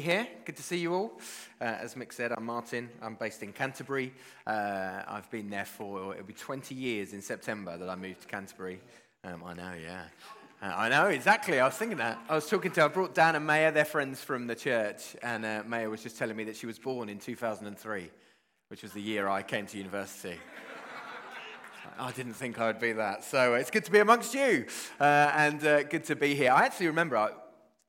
Here. Good to see you all. Uh, as Mick said, I'm Martin. I'm based in Canterbury. Uh, I've been there for it'll be 20 years in September that I moved to Canterbury. Um, I know, yeah. Uh, I know exactly. I was thinking that. I was talking to. I brought Dan and Maya. They're friends from the church, and uh, Maya was just telling me that she was born in 2003, which was the year I came to university. I didn't think I would be that. So it's good to be amongst you uh, and uh, good to be here. I actually remember uh,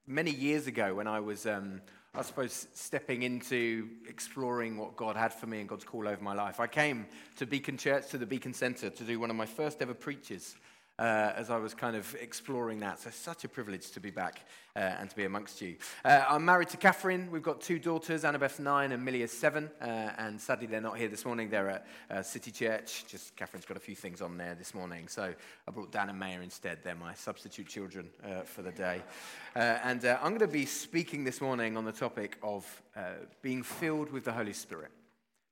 many years ago when I was, um, I suppose, stepping into exploring what God had for me and God's call over my life. I came to Beacon Church, to the Beacon Centre, to do one of my first ever preaches uh, as I was kind of exploring that. So, such a privilege to be back uh, and to be amongst you. Uh, I'm married to Catherine. We've got two daughters, Annabeth's nine and Millie's seven. Uh, and sadly, they're not here this morning. They're at uh, City Church. Just Catherine's got a few things on there this morning. So, I brought Dan and Maya instead. They're my substitute children uh, for the day. and I'm going to be speaking this morning on the topic of being filled with the Holy Spirit.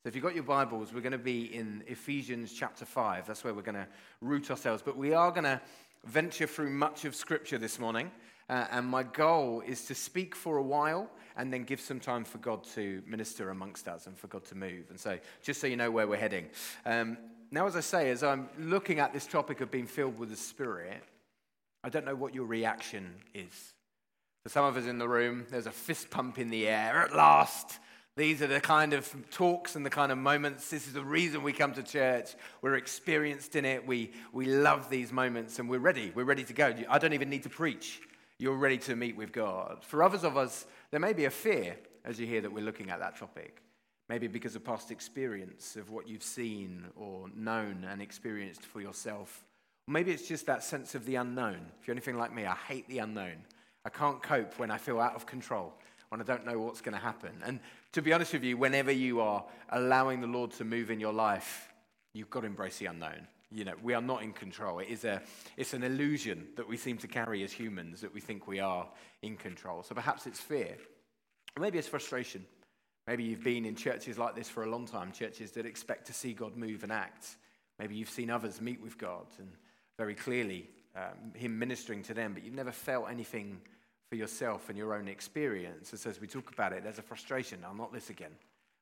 So, if you've got your Bibles, we're going to be in Ephesians chapter 5. That's where we're going to root ourselves. But we are going to venture through much of Scripture this morning. Uh, and my goal is to speak for a while and then give some time for God to minister amongst us and for God to move. And so, just so you know where we're heading. Um, now, as I say, as I'm looking at this topic of being filled with the Spirit, I don't know what your reaction is. For some of us in the room, there's a fist pump in the air. At last, these are the kind of talks and the kind of moments. This is the reason we come to church. We're experienced in it. We, we love these moments and we're ready. We're ready to go. I don't even need to preach. You're ready to meet with God. For others of us, there may be a fear as you hear that we're looking at that topic. Maybe because of past experience of what you've seen or known and experienced for yourself. Maybe it's just that sense of the unknown. If you're anything like me, I hate the unknown. I can't cope when I feel out of control when I don't know what's going to happen. And to be honest with you, whenever you are allowing the Lord to move in your life, you've got to embrace the unknown. You know, we are not in control. It is a, it's an illusion that we seem to carry as humans that we think we are in control. So perhaps it's fear. Maybe it's frustration. Maybe you've been in churches like this for a long time, churches that expect to see God move and act. Maybe you've seen others meet with God and very clearly um, Him ministering to them, but you've never felt anything for yourself and your own experience. And as we talk about it, there's a frustration. I'm not this again.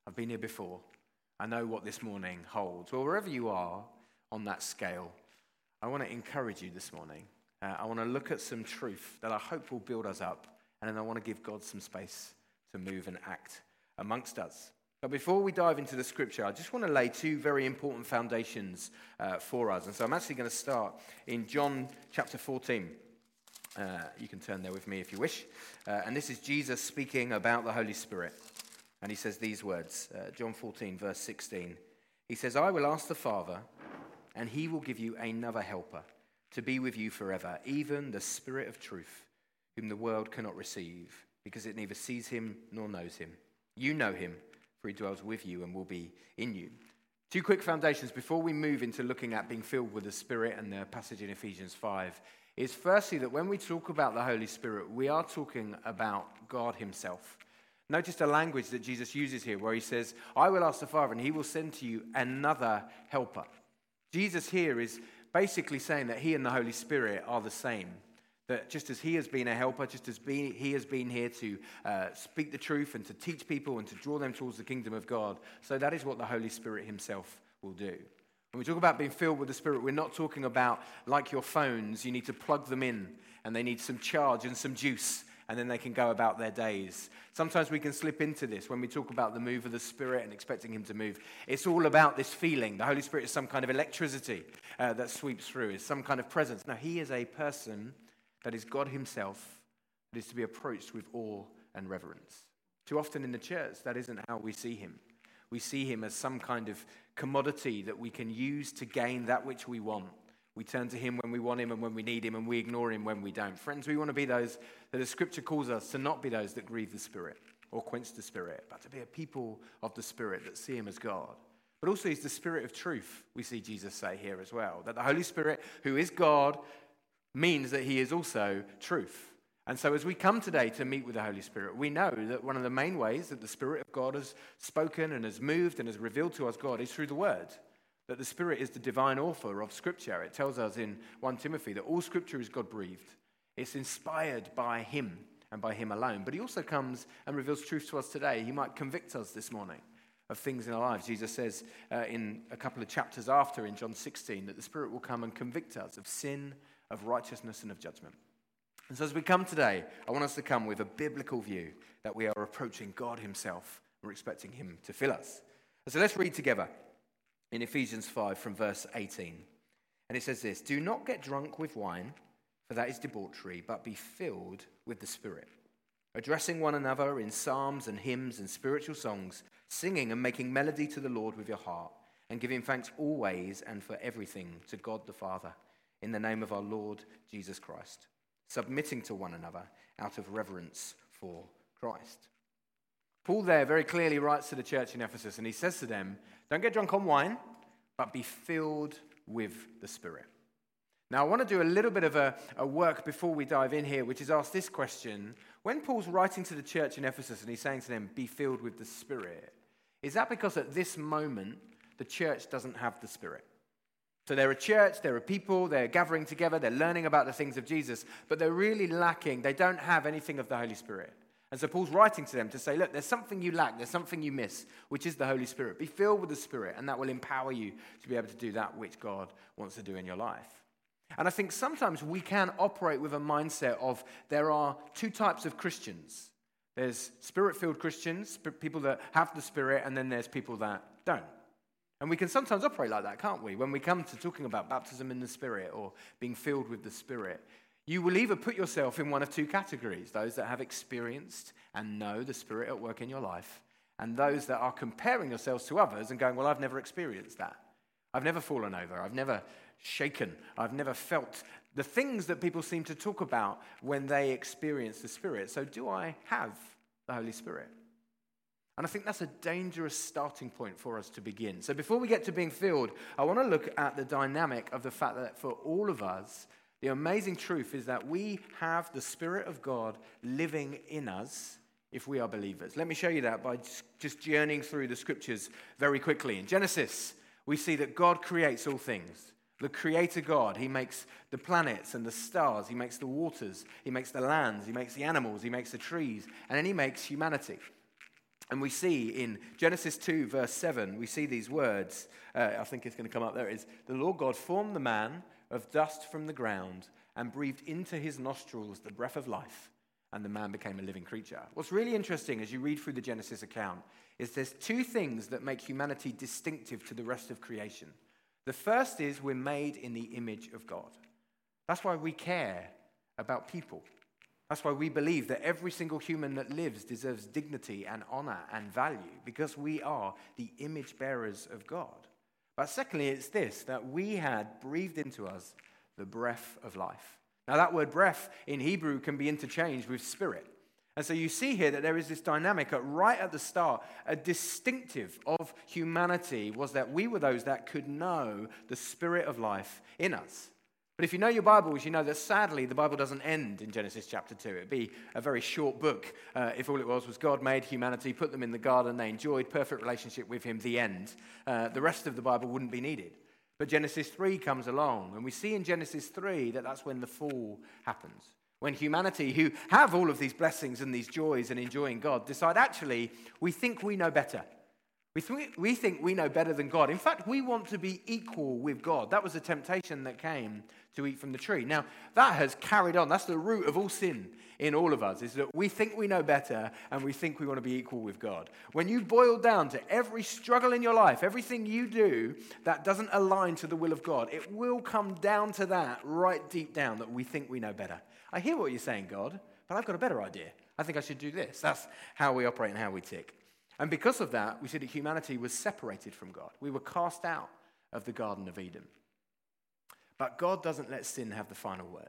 I've been here before. I know what this morning holds. Well, wherever you are on that scale, I want to encourage you this morning. Uh, I want to look at some truth that I hope will build us up, and then I want to give God some space to move and act amongst us. But before we dive into the scripture, I just want to lay two very important foundations uh, for us. And so I'm actually going to start in John chapter 14. Uh, you can turn there with me if you wish. Uh, and this is Jesus speaking about the Holy Spirit. And he says these words uh, John 14, verse 16. He says, I will ask the Father, and he will give you another helper to be with you forever, even the Spirit of truth, whom the world cannot receive, because it neither sees him nor knows him. You know him, for he dwells with you and will be in you. Two quick foundations before we move into looking at being filled with the Spirit and the passage in Ephesians 5 is firstly that when we talk about the Holy Spirit, we are talking about God Himself. Notice the language that Jesus uses here, where He says, I will ask the Father, and He will send to you another helper. Jesus here is basically saying that He and the Holy Spirit are the same. That just as He has been a helper, just as He has been here to uh, speak the truth and to teach people and to draw them towards the kingdom of God, so that is what the Holy Spirit Himself will do. When we talk about being filled with the Spirit, we're not talking about like your phones, you need to plug them in and they need some charge and some juice and then they can go about their days. Sometimes we can slip into this when we talk about the move of the Spirit and expecting Him to move. It's all about this feeling. The Holy Spirit is some kind of electricity uh, that sweeps through, is some kind of presence. Now, He is a person that is God Himself, that is to be approached with awe and reverence. Too often in the church, that isn't how we see Him. We see him as some kind of commodity that we can use to gain that which we want. We turn to him when we want him and when we need him, and we ignore him when we don't. Friends, we want to be those that the scripture calls us to not be those that grieve the Spirit or quench the Spirit, but to be a people of the Spirit that see him as God. But also, he's the Spirit of truth, we see Jesus say here as well. That the Holy Spirit, who is God, means that he is also truth. And so, as we come today to meet with the Holy Spirit, we know that one of the main ways that the Spirit of God has spoken and has moved and has revealed to us God is through the Word. That the Spirit is the divine author of Scripture. It tells us in 1 Timothy that all Scripture is God breathed, it's inspired by Him, and by Him alone. But He also comes and reveals truth to us today. He might convict us this morning of things in our lives. Jesus says uh, in a couple of chapters after, in John 16, that the Spirit will come and convict us of sin, of righteousness, and of judgment. And so, as we come today, I want us to come with a biblical view that we are approaching God Himself. We're expecting Him to fill us. And so, let's read together in Ephesians 5 from verse 18. And it says this Do not get drunk with wine, for that is debauchery, but be filled with the Spirit, addressing one another in psalms and hymns and spiritual songs, singing and making melody to the Lord with your heart, and giving thanks always and for everything to God the Father, in the name of our Lord Jesus Christ submitting to one another out of reverence for Christ. Paul there very clearly writes to the church in Ephesus, and he says to them, Don't get drunk on wine, but be filled with the Spirit. Now, I want to do a little bit of a, a, work before we dive in here, which is ask this question. When Paul's writing to the church in Ephesus and he's saying to them, Be filled with the Spirit, is that because at this moment the church doesn't have the Spirit? So they're a church, they're a people, they're gathering together, they're learning about the things of Jesus, but they're really lacking. They don't have anything of the Holy Spirit. And so Paul's writing to them to say, look, there's something you lack, there's something you miss, which is the Holy Spirit. Be filled with the Spirit, and that will empower you to be able to do that which God wants to do in your life. And I think sometimes we can operate with a mindset of there are two types of Christians there's spirit filled Christians, people that have the Spirit, and then there's people that don't. And we can sometimes operate like that, can't we? When we come to talking about baptism in the Spirit or being filled with the Spirit, you will either put yourself in one of two categories those that have experienced and know the Spirit at work in your life, and those that are comparing yourselves to others and going, Well, I've never experienced that. I've never fallen over. I've never shaken. I've never felt the things that people seem to talk about when they experience the Spirit. So, do I have the Holy Spirit? And I think that's a dangerous starting point for us to begin. So before we get to being filled, I want to look at the dynamic of the fact that for all of us, the amazing truth is that we have the Spirit of God living in us if we are believers. Let me show you that by just journeying through the scriptures very quickly. In Genesis, we see that God creates all things. The creator God, he makes the planets and the stars, he makes the waters, he makes the lands, he makes the animals, he makes the trees, and then he makes humanity. And we see in Genesis 2, verse 7, we see these words. Uh, I think it's going to come up there. Is the Lord God formed the man of dust from the ground and breathed into his nostrils the breath of life, and the man became a living creature. What's really interesting as you read through the Genesis account is there's two things that make humanity distinctive to the rest of creation. The first is we're made in the image of God. That's why we care about people. That's why we believe that every single human that lives deserves dignity and honor and value because we are the image bearers of God. But secondly, it's this that we had breathed into us the breath of life. Now, that word breath in Hebrew can be interchanged with spirit. And so you see here that there is this dynamic at right at the start. A distinctive of humanity was that we were those that could know the spirit of life in us. But if you know your Bibles, you know that sadly the Bible doesn't end in Genesis chapter 2. It'd be a very short book uh, if all it was was God made humanity, put them in the garden, they enjoyed perfect relationship with Him, the end. Uh, the rest of the Bible wouldn't be needed. But Genesis 3 comes along, and we see in Genesis 3 that that's when the fall happens. When humanity, who have all of these blessings and these joys and enjoying God, decide actually we think we know better. We, th- we think we know better than God. In fact, we want to be equal with God. That was the temptation that came to eat from the tree. Now, that has carried on. That's the root of all sin in all of us, is that we think we know better and we think we want to be equal with God. When you boil down to every struggle in your life, everything you do that doesn't align to the will of God, it will come down to that right deep down that we think we know better. I hear what you're saying, God, but I've got a better idea. I think I should do this. That's how we operate and how we tick. And because of that, we see that humanity was separated from God. We were cast out of the Garden of Eden. But God doesn't let sin have the final word.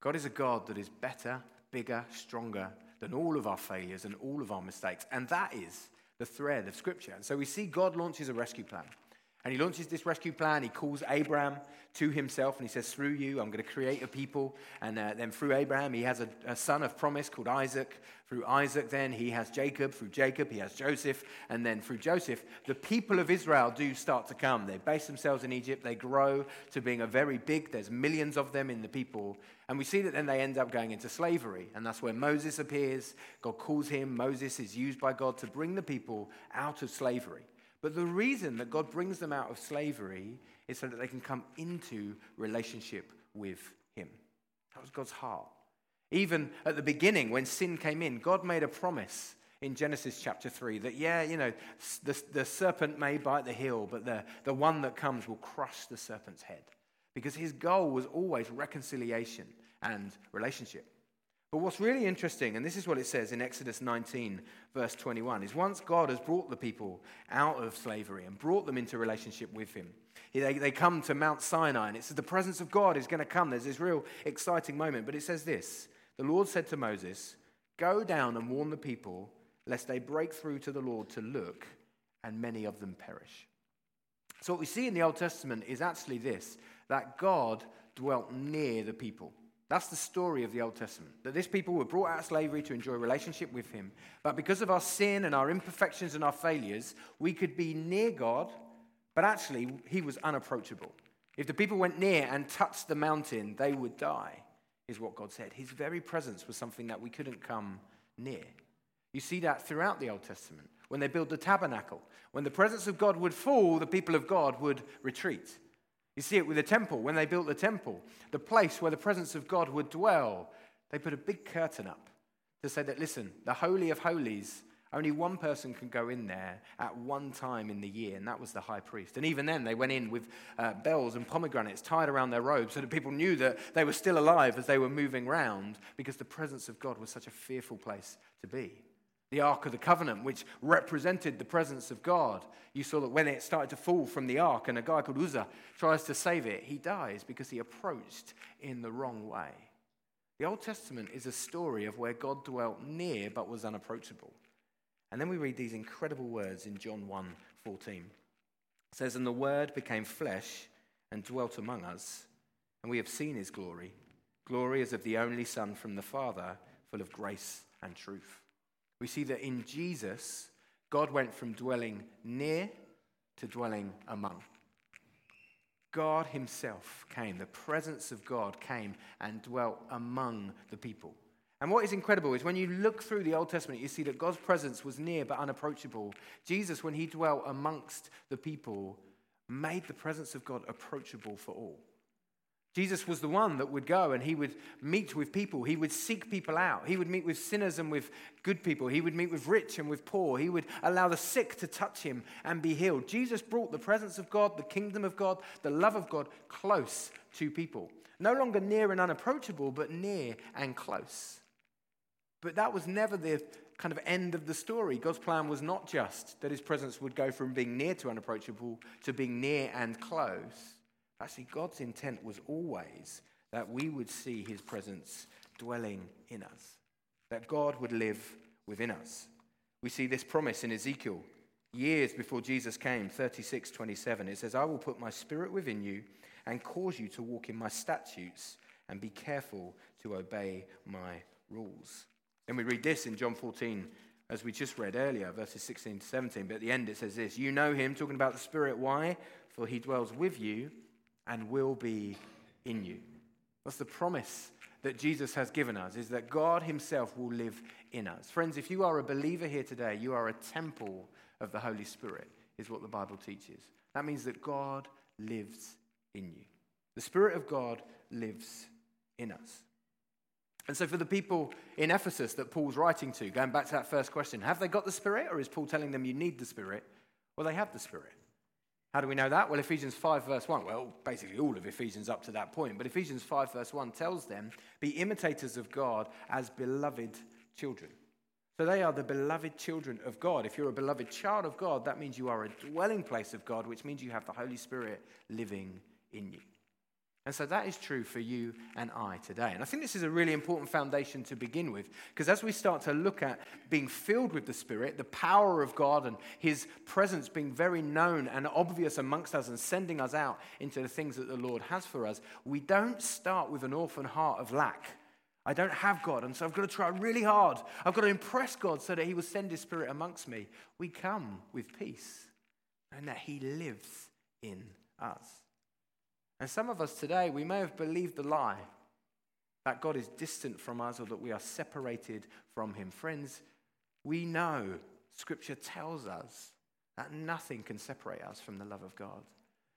God is a God that is better, bigger, stronger than all of our failures and all of our mistakes. And that is the thread of Scripture. And so we see God launches a rescue plan. And he launches this rescue plan. He calls Abraham to himself and he says, Through you, I'm going to create a people. And uh, then through Abraham, he has a, a, son of promise called Isaac. Through Isaac, then he has Jacob. Through Jacob, he has Joseph. And then through Joseph, the people of Israel do start to come. They base themselves in Egypt. They grow to being a very big, there's millions of them in the people. And we see that then they end up going into slavery. And that's where Moses appears. God calls him. Moses is used by God to bring the people out of slavery. But the reason that God brings them out of slavery is so that they can come into relationship with Him. That was God's heart. Even at the beginning, when sin came in, God made a promise in Genesis chapter 3 that, yeah, you know, the, the serpent may bite the heel, but the, the one that comes will crush the serpent's head. Because his goal was always reconciliation and relationship. But what's really interesting, and this is what it says in Exodus 19, verse 21, is once God has brought the people out of slavery and brought them into relationship with Him, they, they come to Mount Sinai, and it says the presence of God is going to come. There's this real exciting moment. But it says this The Lord said to Moses, Go down and warn the people, lest they break through to the Lord to look, and many of them perish. So, what we see in the Old Testament is actually this that God dwelt near the people. That's the story of the Old Testament. That this people were brought out of slavery to enjoy relationship with Him. But because of our sin and our imperfections and our failures, we could be near God, but actually He was unapproachable. If the people went near and touched the mountain, they would die, is what God said. His very presence was something that we couldn't come near. You see that throughout the Old Testament. When they built the tabernacle, when the presence of God would fall, the people of God would retreat. You see it with the temple. When they built the temple, the place where the presence of God would dwell, they put a big curtain up to say that, listen, the Holy of Holies, only one person can go in there at one time in the year, and that was the high priest. And even then, they went in with uh, bells and pomegranates tied around their robes so that people knew that they were still alive as they were moving around because the presence of God was such a fearful place to be the Ark of the Covenant, which represented the presence of God. You saw that when it started to fall from the Ark and a guy called Uzzah tries to save it, he dies because he approached in the wrong way. The Old Testament is a story of where God dwelt near but was unapproachable. And then we read these incredible words in John 1 14. It says, And the Word became flesh and dwelt among us, and we have seen his glory. Glory as of the only Son from the Father, full of grace and truth we see that in Jesus, God went from dwelling near to dwelling among. God Himself came, the presence of God came and dwelt among the people. And what is incredible is when you look through the Old Testament, you see that God's presence was near but unapproachable. Jesus, when He dwelt amongst the people, made the presence of God approachable for all. Jesus was the one that would go and he would meet with people. He would seek people out. He would meet with sinners and with good people. He would meet with rich and with poor. He would allow the sick to touch him and be healed. Jesus brought the presence of God, the kingdom of God, the love of God close to people. No longer near and unapproachable, but near and close. But that was never the kind of end of the story. God's plan was not just that his presence would go from being near to unapproachable to being near and close. Actually, God's intent was always that we would see his presence dwelling in us, that God would live within us. We see this promise in Ezekiel years before Jesus came, 36 27. It says, I will put my spirit within you and cause you to walk in my statutes and be careful to obey my rules. Then we read this in John 14, as we just read earlier, verses 16 to 17. But at the end it says this You know him, talking about the Spirit. Why? For he dwells with you and will be in you. That's the promise that Jesus has given us, is that God Himself will live in us. Friends, if you are a believer here today, you are a temple of the Holy Spirit, is what the Bible teaches. That means that God lives in you. The Spirit of God lives in us. And so, for the people in Ephesus that Paul's writing to, going back to that first question, have they got the Spirit, or is Paul telling them you need the Spirit? Well, they have the Spirit. How do we know that? Well, Ephesians 5, verse 1. Well, basically all of Ephesians up to that point. But Ephesians 5, verse 1 tells them, Be imitators of God as beloved children. So they are the beloved children of God. If you're a beloved child of God, that means you are a dwelling place of God, which means you have the Holy Spirit living in you. And so that is true for you and I today. And I think this is a really important foundation to begin with, because as we start to look at being filled with the Spirit, the power of God and His presence being very known and obvious amongst us and sending us out into the things that the Lord has for us, we don't start with an orphan heart of lack. I don't have God, and so I've got to try really hard. I've got to impress God so that He will send His Spirit amongst me. We come with peace and that He lives in us. And some of us today, we may have believed the lie that God is distant from us or that we are separated from Him. Friends, we know Scripture tells us that nothing can separate us from the love of God.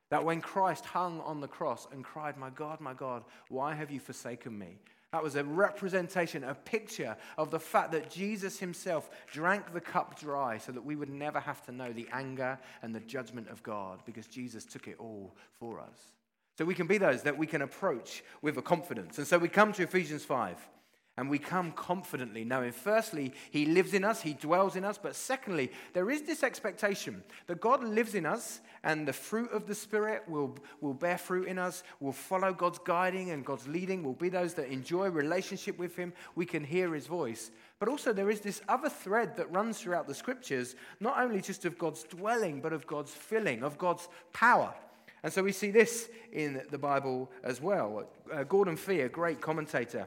That when Christ hung on the cross and cried, My God, my God, why have you forsaken me? That was a representation, a picture of the fact that Jesus himself drank the cup dry so that we would never have to know the anger and the judgment of God because Jesus took it all for us. So we can be those that we can approach with a confidence. And so we come to Ephesians 5 and we come confidently knowing, firstly, He lives in us, He dwells in us. But secondly, there is this expectation that God lives in us and the fruit of the Spirit will, will bear fruit in us, will follow God's guiding and God's leading, will be those that enjoy relationship with Him. We can hear His voice. But also, there is this other thread that runs throughout the scriptures, not only just of God's dwelling, but of God's filling, of God's power. And so we see this in the Bible as well. Uh, Gordon Fee, a great commentator,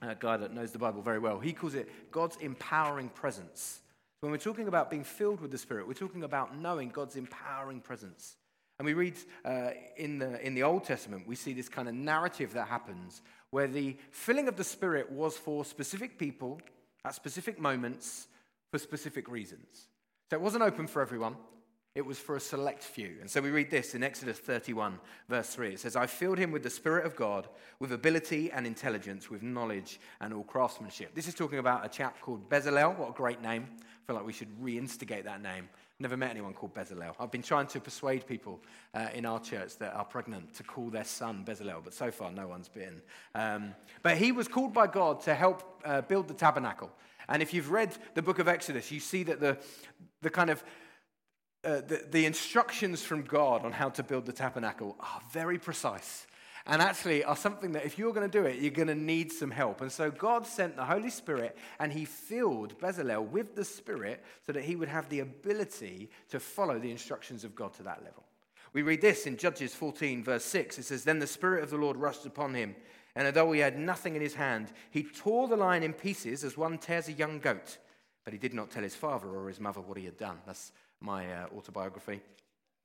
a guy that knows the Bible very well, he calls it God's empowering presence. When we're talking about being filled with the Spirit, we're talking about knowing God's empowering presence. And we read uh, in, the, in the Old Testament, we see this kind of narrative that happens where the filling of the Spirit was for specific people at specific moments for specific reasons. So it wasn't open for everyone. It was for a select few. And so we read this in Exodus 31, verse 3. It says, I filled him with the Spirit of God, with ability and intelligence, with knowledge and all craftsmanship. This is talking about a chap called Bezalel. What a great name. I feel like we should reinstigate that name. Never met anyone called Bezalel. I've been trying to persuade people uh, in our church that are pregnant to call their son Bezalel, but so far no one's been. Um, but he was called by God to help uh, build the tabernacle. And if you've read the book of Exodus, you see that the, the kind of uh, the, the instructions from God on how to build the tabernacle are very precise and actually are something that if you're going to do it, you're going to need some help. And so God sent the Holy Spirit and he filled Bezalel with the Spirit so that he would have the ability to follow the instructions of God to that level. We read this in Judges 14, verse 6. It says, Then the Spirit of the Lord rushed upon him, and although he had nothing in his hand, he tore the lion in pieces as one tears a young goat. But he did not tell his father or his mother what he had done. That's my uh, autobiography,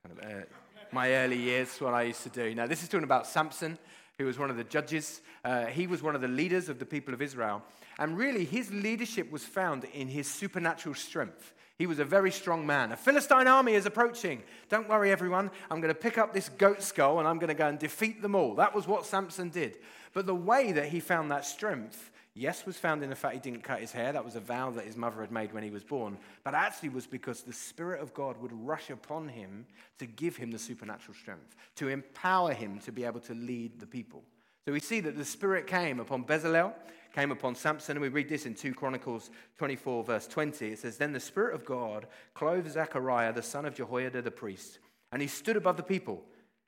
kind of uh, my early years, what I used to do. Now, this is talking about Samson, who was one of the judges. Uh, he was one of the leaders of the people of Israel. And really, his leadership was found in his supernatural strength. He was a very strong man. A Philistine army is approaching. Don't worry, everyone. I'm going to pick up this goat skull and I'm going to go and defeat them all. That was what Samson did. But the way that he found that strength yes, was found in the fact he didn't cut his hair. That was a vow that his mother had made when he was born. But actually was because the Spirit of God would rush upon him to give him the supernatural strength, to empower him to be able to lead the people. So we see that the Spirit came upon Bezalel, came upon Samson, and we read this in 2 Chronicles 24, verse 20. It says, Then the Spirit of God clothed Zechariah, the son of Jehoiada the priest, and he stood above the people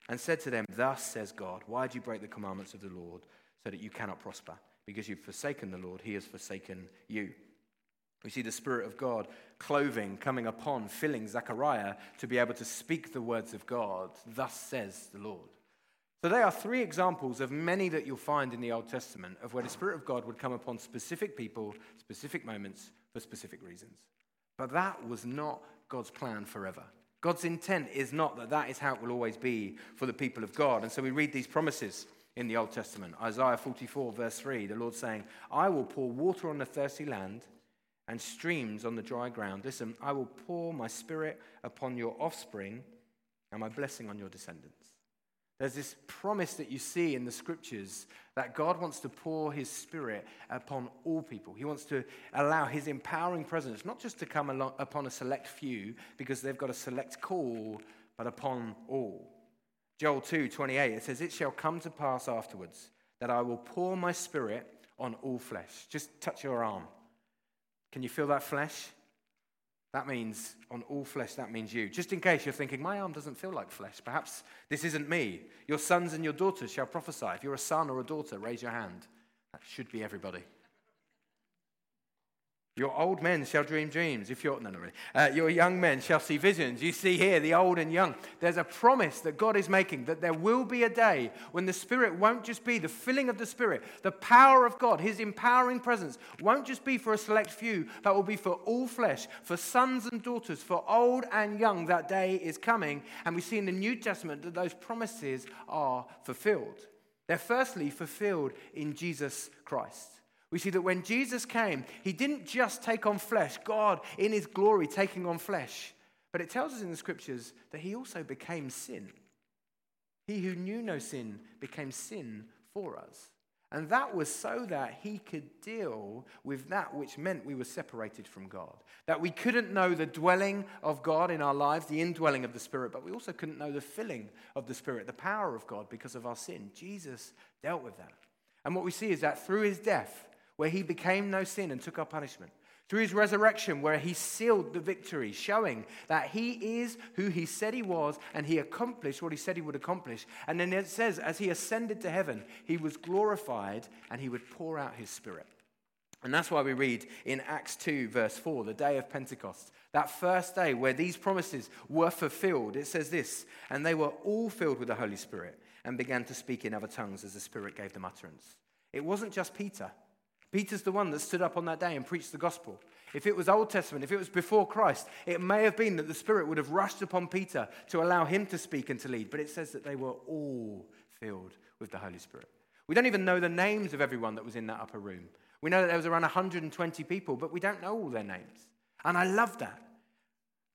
and said to them, Thus says God, why do you break the commandments of the Lord so that you cannot prosper? Because you've forsaken the Lord, he has forsaken you. We see the Spirit of God clothing, coming upon, filling Zechariah to be able to speak the words of God. Thus says the Lord. So, they are three examples of many that you'll find in the Old Testament of where the Spirit of God would come upon specific people, specific moments, for specific reasons. But that was not God's plan forever. God's intent is not that that is how it will always be for the people of God. And so we read these promises in the Old Testament. Isaiah 44, verse 3, the Lord saying, I will pour water on the thirsty land and streams on the dry ground. Listen, I will pour my spirit upon your offspring and my blessing on your descendants. There's this promise that you see in the scriptures that God wants to pour his spirit upon all people. He wants to allow his empowering presence not just to come upon a select few because they've got a select call, but upon all. Joel 2 28, it says, It shall come to pass afterwards that I will pour my spirit on all flesh. Just touch your arm. Can you feel that flesh? That means on all flesh, that means you. Just in case you're thinking, my arm doesn't feel like flesh, perhaps this isn't me. Your sons and your daughters shall prophesy. If you're a son or a daughter, raise your hand. That should be everybody. Your old men shall dream dreams. If you're, no, not really. Uh, your young men shall see visions. You see here the old and young. There's a promise that God is making that there will be a day when the Spirit won't just be the filling of the Spirit, the power of God, His empowering presence won't just be for a select few, but will be for all flesh, for sons and daughters, for old and young. That day is coming. And we see in the New Testament that those promises are fulfilled. They're firstly fulfilled in Jesus Christ. We see that when Jesus came, he didn't just take on flesh, God in his glory taking on flesh, but it tells us in the scriptures that he also became sin. He who knew no sin became sin for us. And that was so that he could deal with that which meant we were separated from God. That we couldn't know the dwelling of God in our lives, the indwelling of the Spirit, but we also couldn't know the filling of the Spirit, the power of God because of our sin. Jesus dealt with that. And what we see is that through his death, where he became no sin and took our punishment. Through his resurrection, where he sealed the victory, showing that he is who he said he was and he accomplished what he said he would accomplish. And then it says, as he ascended to heaven, he was glorified and he would pour out his spirit. And that's why we read in Acts 2, verse 4, the day of Pentecost, that first day where these promises were fulfilled. It says this, and they were all filled with the Holy Spirit and began to speak in other tongues as the Spirit gave them utterance. It wasn't just Peter. Peter's the one that stood up on that day and preached the gospel. If it was Old Testament, if it was before Christ, it may have been that the Spirit would have rushed upon Peter to allow him to speak and to lead. But it says that they were all filled with the Holy Spirit. We don't even know the names of everyone that was in that upper room. We know that there was around 120 people, but we don't know all their names. And I love that.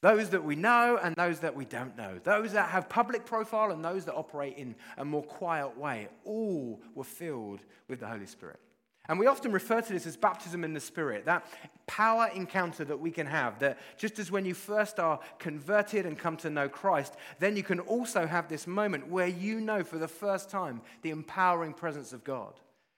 Those that we know and those that we don't know. Those that have public profile and those that operate in a more quiet way. All were filled with the Holy Spirit. And we often refer to this as baptism in the Spirit, that power encounter that we can have. That just as when you first are converted and come to know Christ, then you can also have this moment where you know for the first time the empowering presence of God.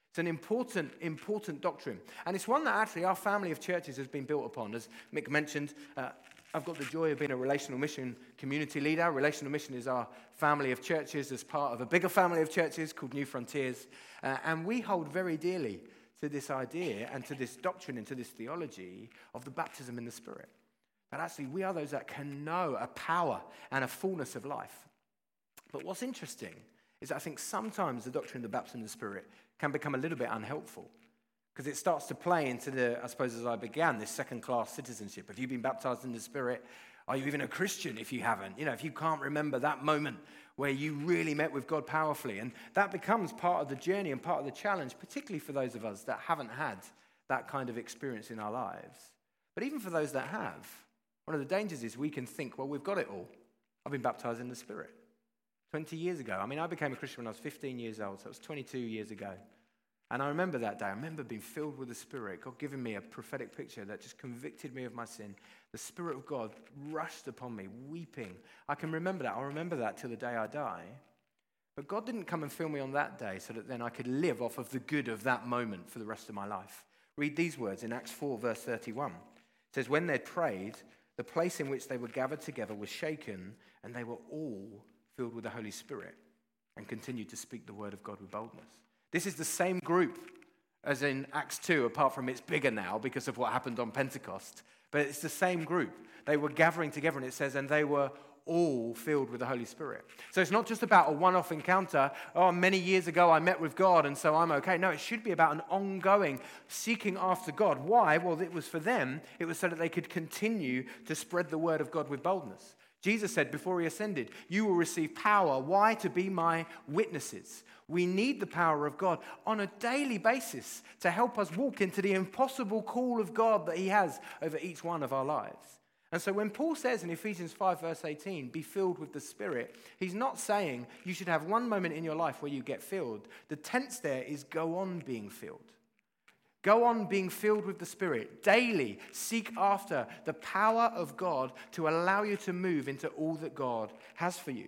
It's an important, important doctrine. And it's one that actually our family of churches has been built upon. As Mick mentioned, uh, I've got the joy of being a relational mission community leader. Relational mission is our family of churches as part of a bigger family of churches called Newfrontiers. Uh, and we hold very dearly to this idea and to this doctrine and to this theology of the baptism in the Spirit. But actually, we are those that can know a power and a fullness of life. But what's interesting is I think sometimes the doctrine of the baptism in the Spirit can become a little bit unhelpful because it starts to play into the, I suppose, as I began, this second class citizenship. Have you been baptized in the Spirit? Are you even a Christian if you haven't? You know, if you can't remember that moment where you really met with God powerfully. And that becomes part of the journey and part of the challenge, particularly for those of us that haven't had that kind of experience in our lives. But even for those that have, one of the dangers is we can think, well, we've got it all. I've been baptized in the Spirit. 20 years ago. I mean, I became a Christian when I was 15 years old, so it was 22 years ago. And I remember that day. I remember being filled with the Spirit, God giving me a prophetic picture that just convicted me of my sin. The Spirit of God rushed upon me, weeping. I can remember that. I'll remember that till the day I die. But God didn't come and fill me on that day so that then I could live off of the good of that moment for the rest of my life. Read these words in Acts 4, verse 31. It says, When they prayed, the place in which they were gathered together was shaken, and they were all filled with the Holy Spirit and continued to speak the word of God with boldness. This is the same group as in Acts 2, apart from it's bigger now because of what happened on Pentecost. But it's the same group. They were gathering together, and it says, and they were all filled with the Holy Spirit. So it's not just about a one off encounter. Oh, many years ago I met with God and so I'm okay. No, it should be about an ongoing seeking after God. Why? Well, it was for them, it was so that they could continue to spread the word of God with boldness. Jesus said before he ascended, You will receive power. Why? To be my witnesses. We need the power of God on a daily basis to help us walk into the impossible call of God that He has over each one of our lives. And so when Paul says in Ephesians 5, verse 18, be filled with the Spirit, he's not saying you should have one moment in your life where you get filled. The tense there is go on being filled. Go on being filled with the Spirit. Daily seek after the power of God to allow you to move into all that God has for you.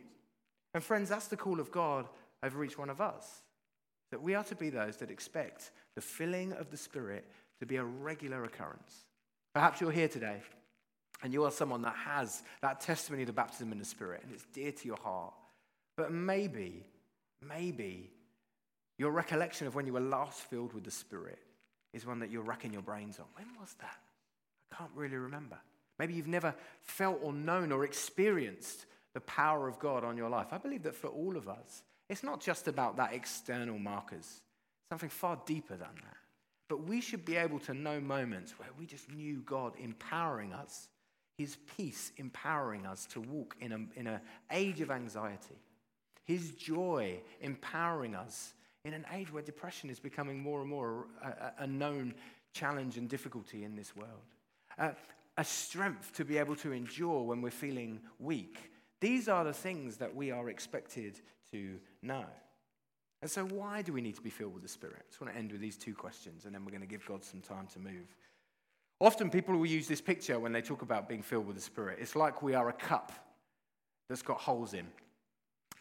And friends, that's the call of God over each one of us. That we are to be those that expect the filling of the Spirit to be a regular occurrence. Perhaps you're here today and you are someone that has that testimony of the baptism in the Spirit, and it's dear to your heart, but maybe, maybe your recollection of when you were last filled with the Spirit is one that you're racking your brains on. When was that? I can't really remember. Maybe you've never felt or known or experienced the power of God on your life. I believe that for all of us, it's not just about that external markers, something far deeper than that. But we should be able to know moments where we just knew God empowering us, His peace empowering us to walk in an in a age of anxiety, His joy empowering us in an age where depression is becoming more and more a, a known challenge and difficulty in this world. Uh, a strength to be able to endure when we're feeling weak. These are the things that we are expected to know. And so, why do we need to be filled with the Spirit? I just want to end with these two questions, and then we're going to give God some time to move. Often, people will use this picture when they talk about being filled with the Spirit. It's like we are a cup that's got holes in.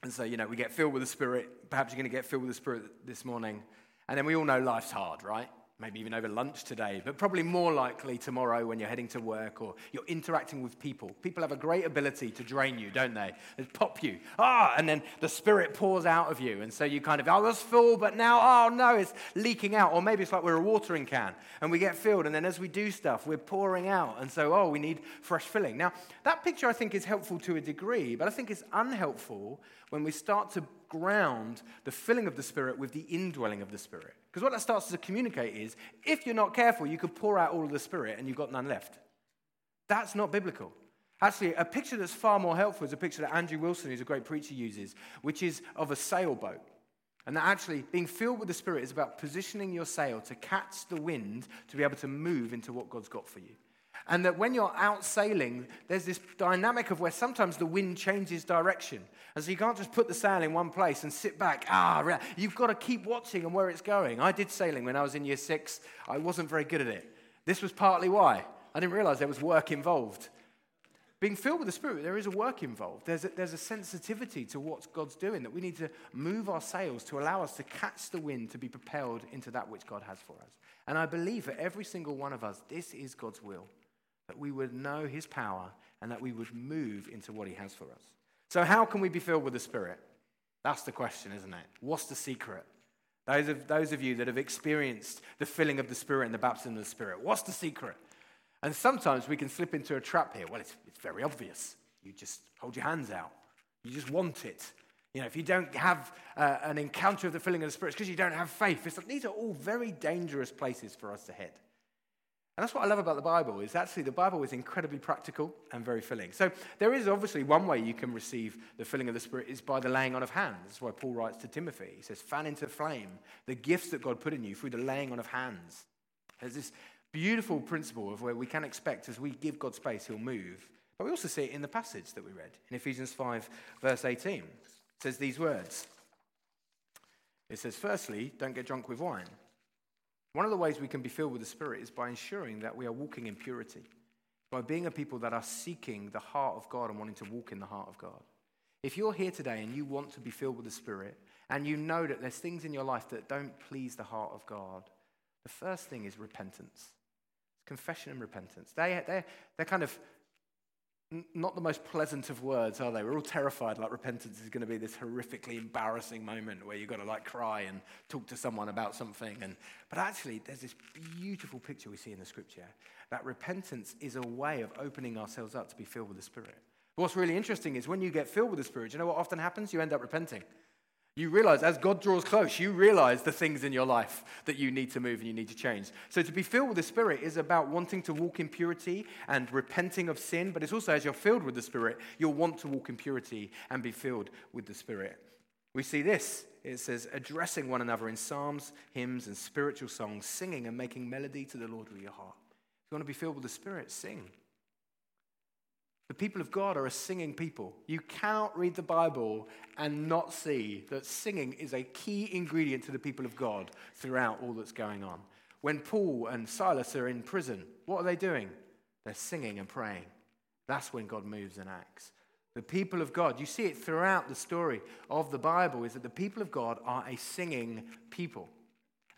And so, you know, we get filled with the Spirit. Perhaps you're going to get filled with the Spirit this morning. And then we all know life's hard, right? Maybe even over lunch today, but probably more likely tomorrow when you're heading to work or you're interacting with people. People have a great ability to drain you, don't they? They pop you. Ah, and then the spirit pours out of you. And so you kind of, I was full, but now, oh no, it's leaking out. Or maybe it's like we're a watering can and we get filled. And then as we do stuff, we're pouring out. And so, oh, we need fresh filling. Now, that picture I think is helpful to a degree, but I think it's unhelpful when we start to ground the filling of the Spirit with the indwelling of the Spirit. Because what that starts to communicate is if you're not careful, you could pour out all of the Spirit and you've got none left. That's not biblical. Actually, a picture that's far more helpful is a picture that Andrew Wilson, who's a great preacher, uses, which is of a sailboat. And that actually being filled with the Spirit is about positioning your sail to catch the wind to be able to move into what God's got for you. And that when you're out sailing, there's this dynamic of where sometimes the wind changes direction. And so you can't just put the sail in one place and sit back. Ah, you've got to keep watching and where it's going. I did sailing when I was in year six. I wasn't very good at it. This was partly why. I didn't realize there was work involved. Being filled with the Spirit, there is a work involved. There's a, there's a sensitivity to what God's doing that we need to move our sails to allow us to catch the wind to be propelled into that which God has for us. And I believe for every single one of us, this is God's will that we would know his power and that we would move into what he has for us. So, how can we be filled with the Spirit? That's the question, isn't it? What's the secret? Those of, those of you that have experienced the filling of the Spirit and the baptism of the Spirit, what's the secret? And sometimes we can slip into a trap here. Well, it's, it's very obvious. You just hold your hands out, you just want it. You know, if you don't have uh, an encounter of the filling of the Spirit, it's because you don't have faith. It's these are all very dangerous places for us to head. And that's what I love about the Bible is actually the Bible is incredibly practical and very filling. So there is obviously one way you can receive the filling of the Spirit is by the laying on of hands. That's why Paul writes to Timothy. He says, fan into flame the gifts that God put in you through the laying on of hands. There's this beautiful principle of where we can expect as we give God space, he'll move. But we also see it in the passage that we read in Ephesians 5, verse 18. It says these words. It says, firstly, don't get drunk with wine one of the ways we can be filled with the Spirit is by ensuring that we are walking in purity, by being a people that are seeking the heart of God and wanting to walk in the heart of God. If you're here today and you want to be filled with the Spirit, and you know that there's things in your life that don't please the heart of God, the first thing is repentance. It's confession and repentance. They, they're, they're kind of not the most pleasant of words, are they? We're all terrified like repentance is going to be this horrifically embarrassing moment where you've got to like cry and talk to someone about something. And, but actually, there's this beautiful picture we see in the scripture that repentance is a way of opening ourselves up to be filled with the Spirit. But what's really interesting is when you get filled with the Spirit, you know what often happens? You end up repenting. You realize as God draws close, you realize the things in your life that you need to move and you need to change. So to be filled with the Spirit is about wanting to walk in purity and repenting of sin, but it's also as you're filled with the Spirit, you'll want to walk in purity and be filled with the Spirit. We see this. It says, addressing one another in psalms, hymns, and spiritual songs, singing and making melody to the Lord with your heart. If you want to be filled with the Spirit, sing. The people of God are a singing people. You cannot read the Bible and not see that singing is a key ingredient to the people of God throughout all that's going on. When Paul and Silas are in prison, what are they doing? They're singing and praying. That's when God moves and acts. The people of God, you see it throughout the story of the Bible, is that the people of God are a singing people.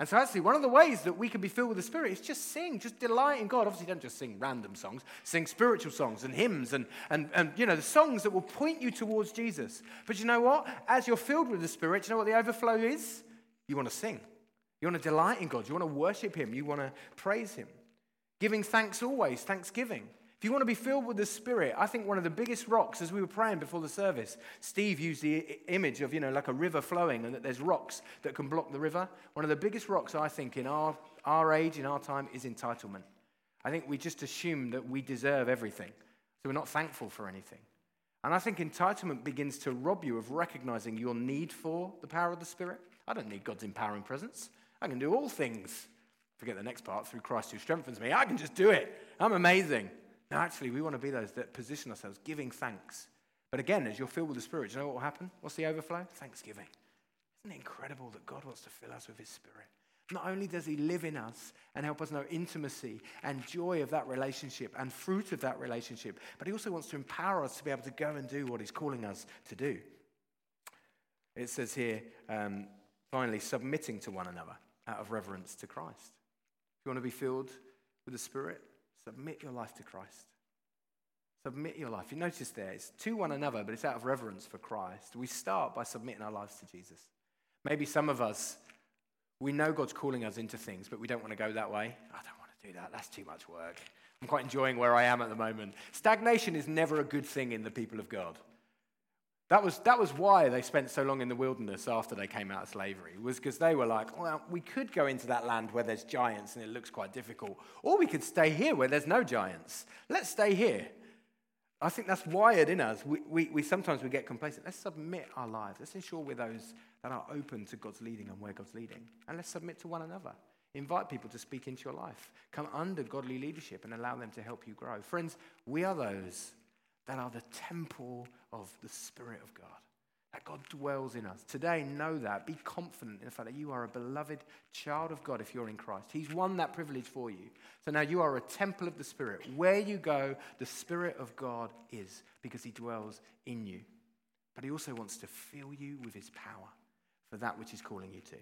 And so, actually, one of the ways that we can be filled with the Spirit is just sing, just delight in God. Obviously, don't just sing random songs, sing spiritual songs and hymns and, and, and you know, the songs that will point you towards Jesus. But you know what? As you're filled with the Spirit, you know what the overflow is? You want to sing. You want to delight in God. You want to worship Him. You want to praise Him. Giving thanks always, thanksgiving. If you want to be filled with the Spirit, I think one of the biggest rocks, as we were praying before the service, Steve used the image of, you know, like a river flowing and that there's rocks that can block the river. One of the biggest rocks, I think, in our, our age, in our time, is entitlement. I think we just assume that we deserve everything. So we're not thankful for anything. And I think entitlement begins to rob you of recognizing your need for the power of the Spirit. I don't need God's empowering presence. I can do all things. Forget the next part through Christ who strengthens me. I can just do it. I'm amazing. No, actually, we want to be those that position ourselves giving thanks. But again, as you're filled with the Spirit, you know what will happen? What's the overflow? Thanksgiving. Isn't it incredible that God wants to fill us with His Spirit? Not only does He live in us and help us know intimacy and joy of that relationship and fruit of that relationship, but He also wants to empower us to be able to go and do what He's calling us to do. It says here, um, finally, submitting to one another out of reverence to Christ. If you want to be filled with the Spirit, Submit your life to Christ. Submit your life. You notice there, it's to one another, but it's out of reverence for Christ. We start by submitting our lives to Jesus. Maybe some of us, we know God's calling us into things, but we don't want to go that way. I don't want to do that. That's too much work. I'm quite enjoying where I am at the moment. Stagnation is never a good thing in the people of God. That was, that was why they spent so long in the wilderness after they came out of slavery, was because they were like, well, we could go into that land where there's giants and it looks quite difficult, or we could stay here where there's no giants. Let's stay here. I think that's wired in us. We, we, we sometimes we get complacent. Let's submit our lives. Let's ensure we're those that are open to God's leading and where God's leading. And let's submit to one another. Invite people to speak into your life. Come under godly leadership and allow them to help you grow. Friends, we are those that are the temple of the Spirit of God. That God dwells in us. Today, know that. Be confident in the fact that you are a beloved child of God if you're in Christ. He's won that privilege for you. So now you are a temple of the Spirit. Where you go, the Spirit of God is because He dwells in you. But He also wants to fill you with His power for that which He's calling you to.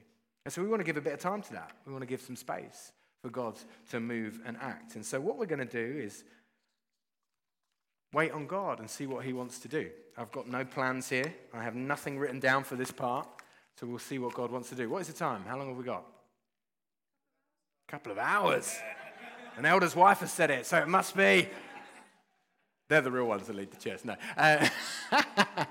And so we want to give a bit of time to that. We want to give some space for God to move and act. And so what we're going to do is Wait on God and see what He wants to do. I've got no plans here. I have nothing written down for this part. So we'll see what God wants to do. What is the time? How long have we got? A couple of hours. An elder's wife has said it, so it must be. They're the real ones that lead the church. No. Uh,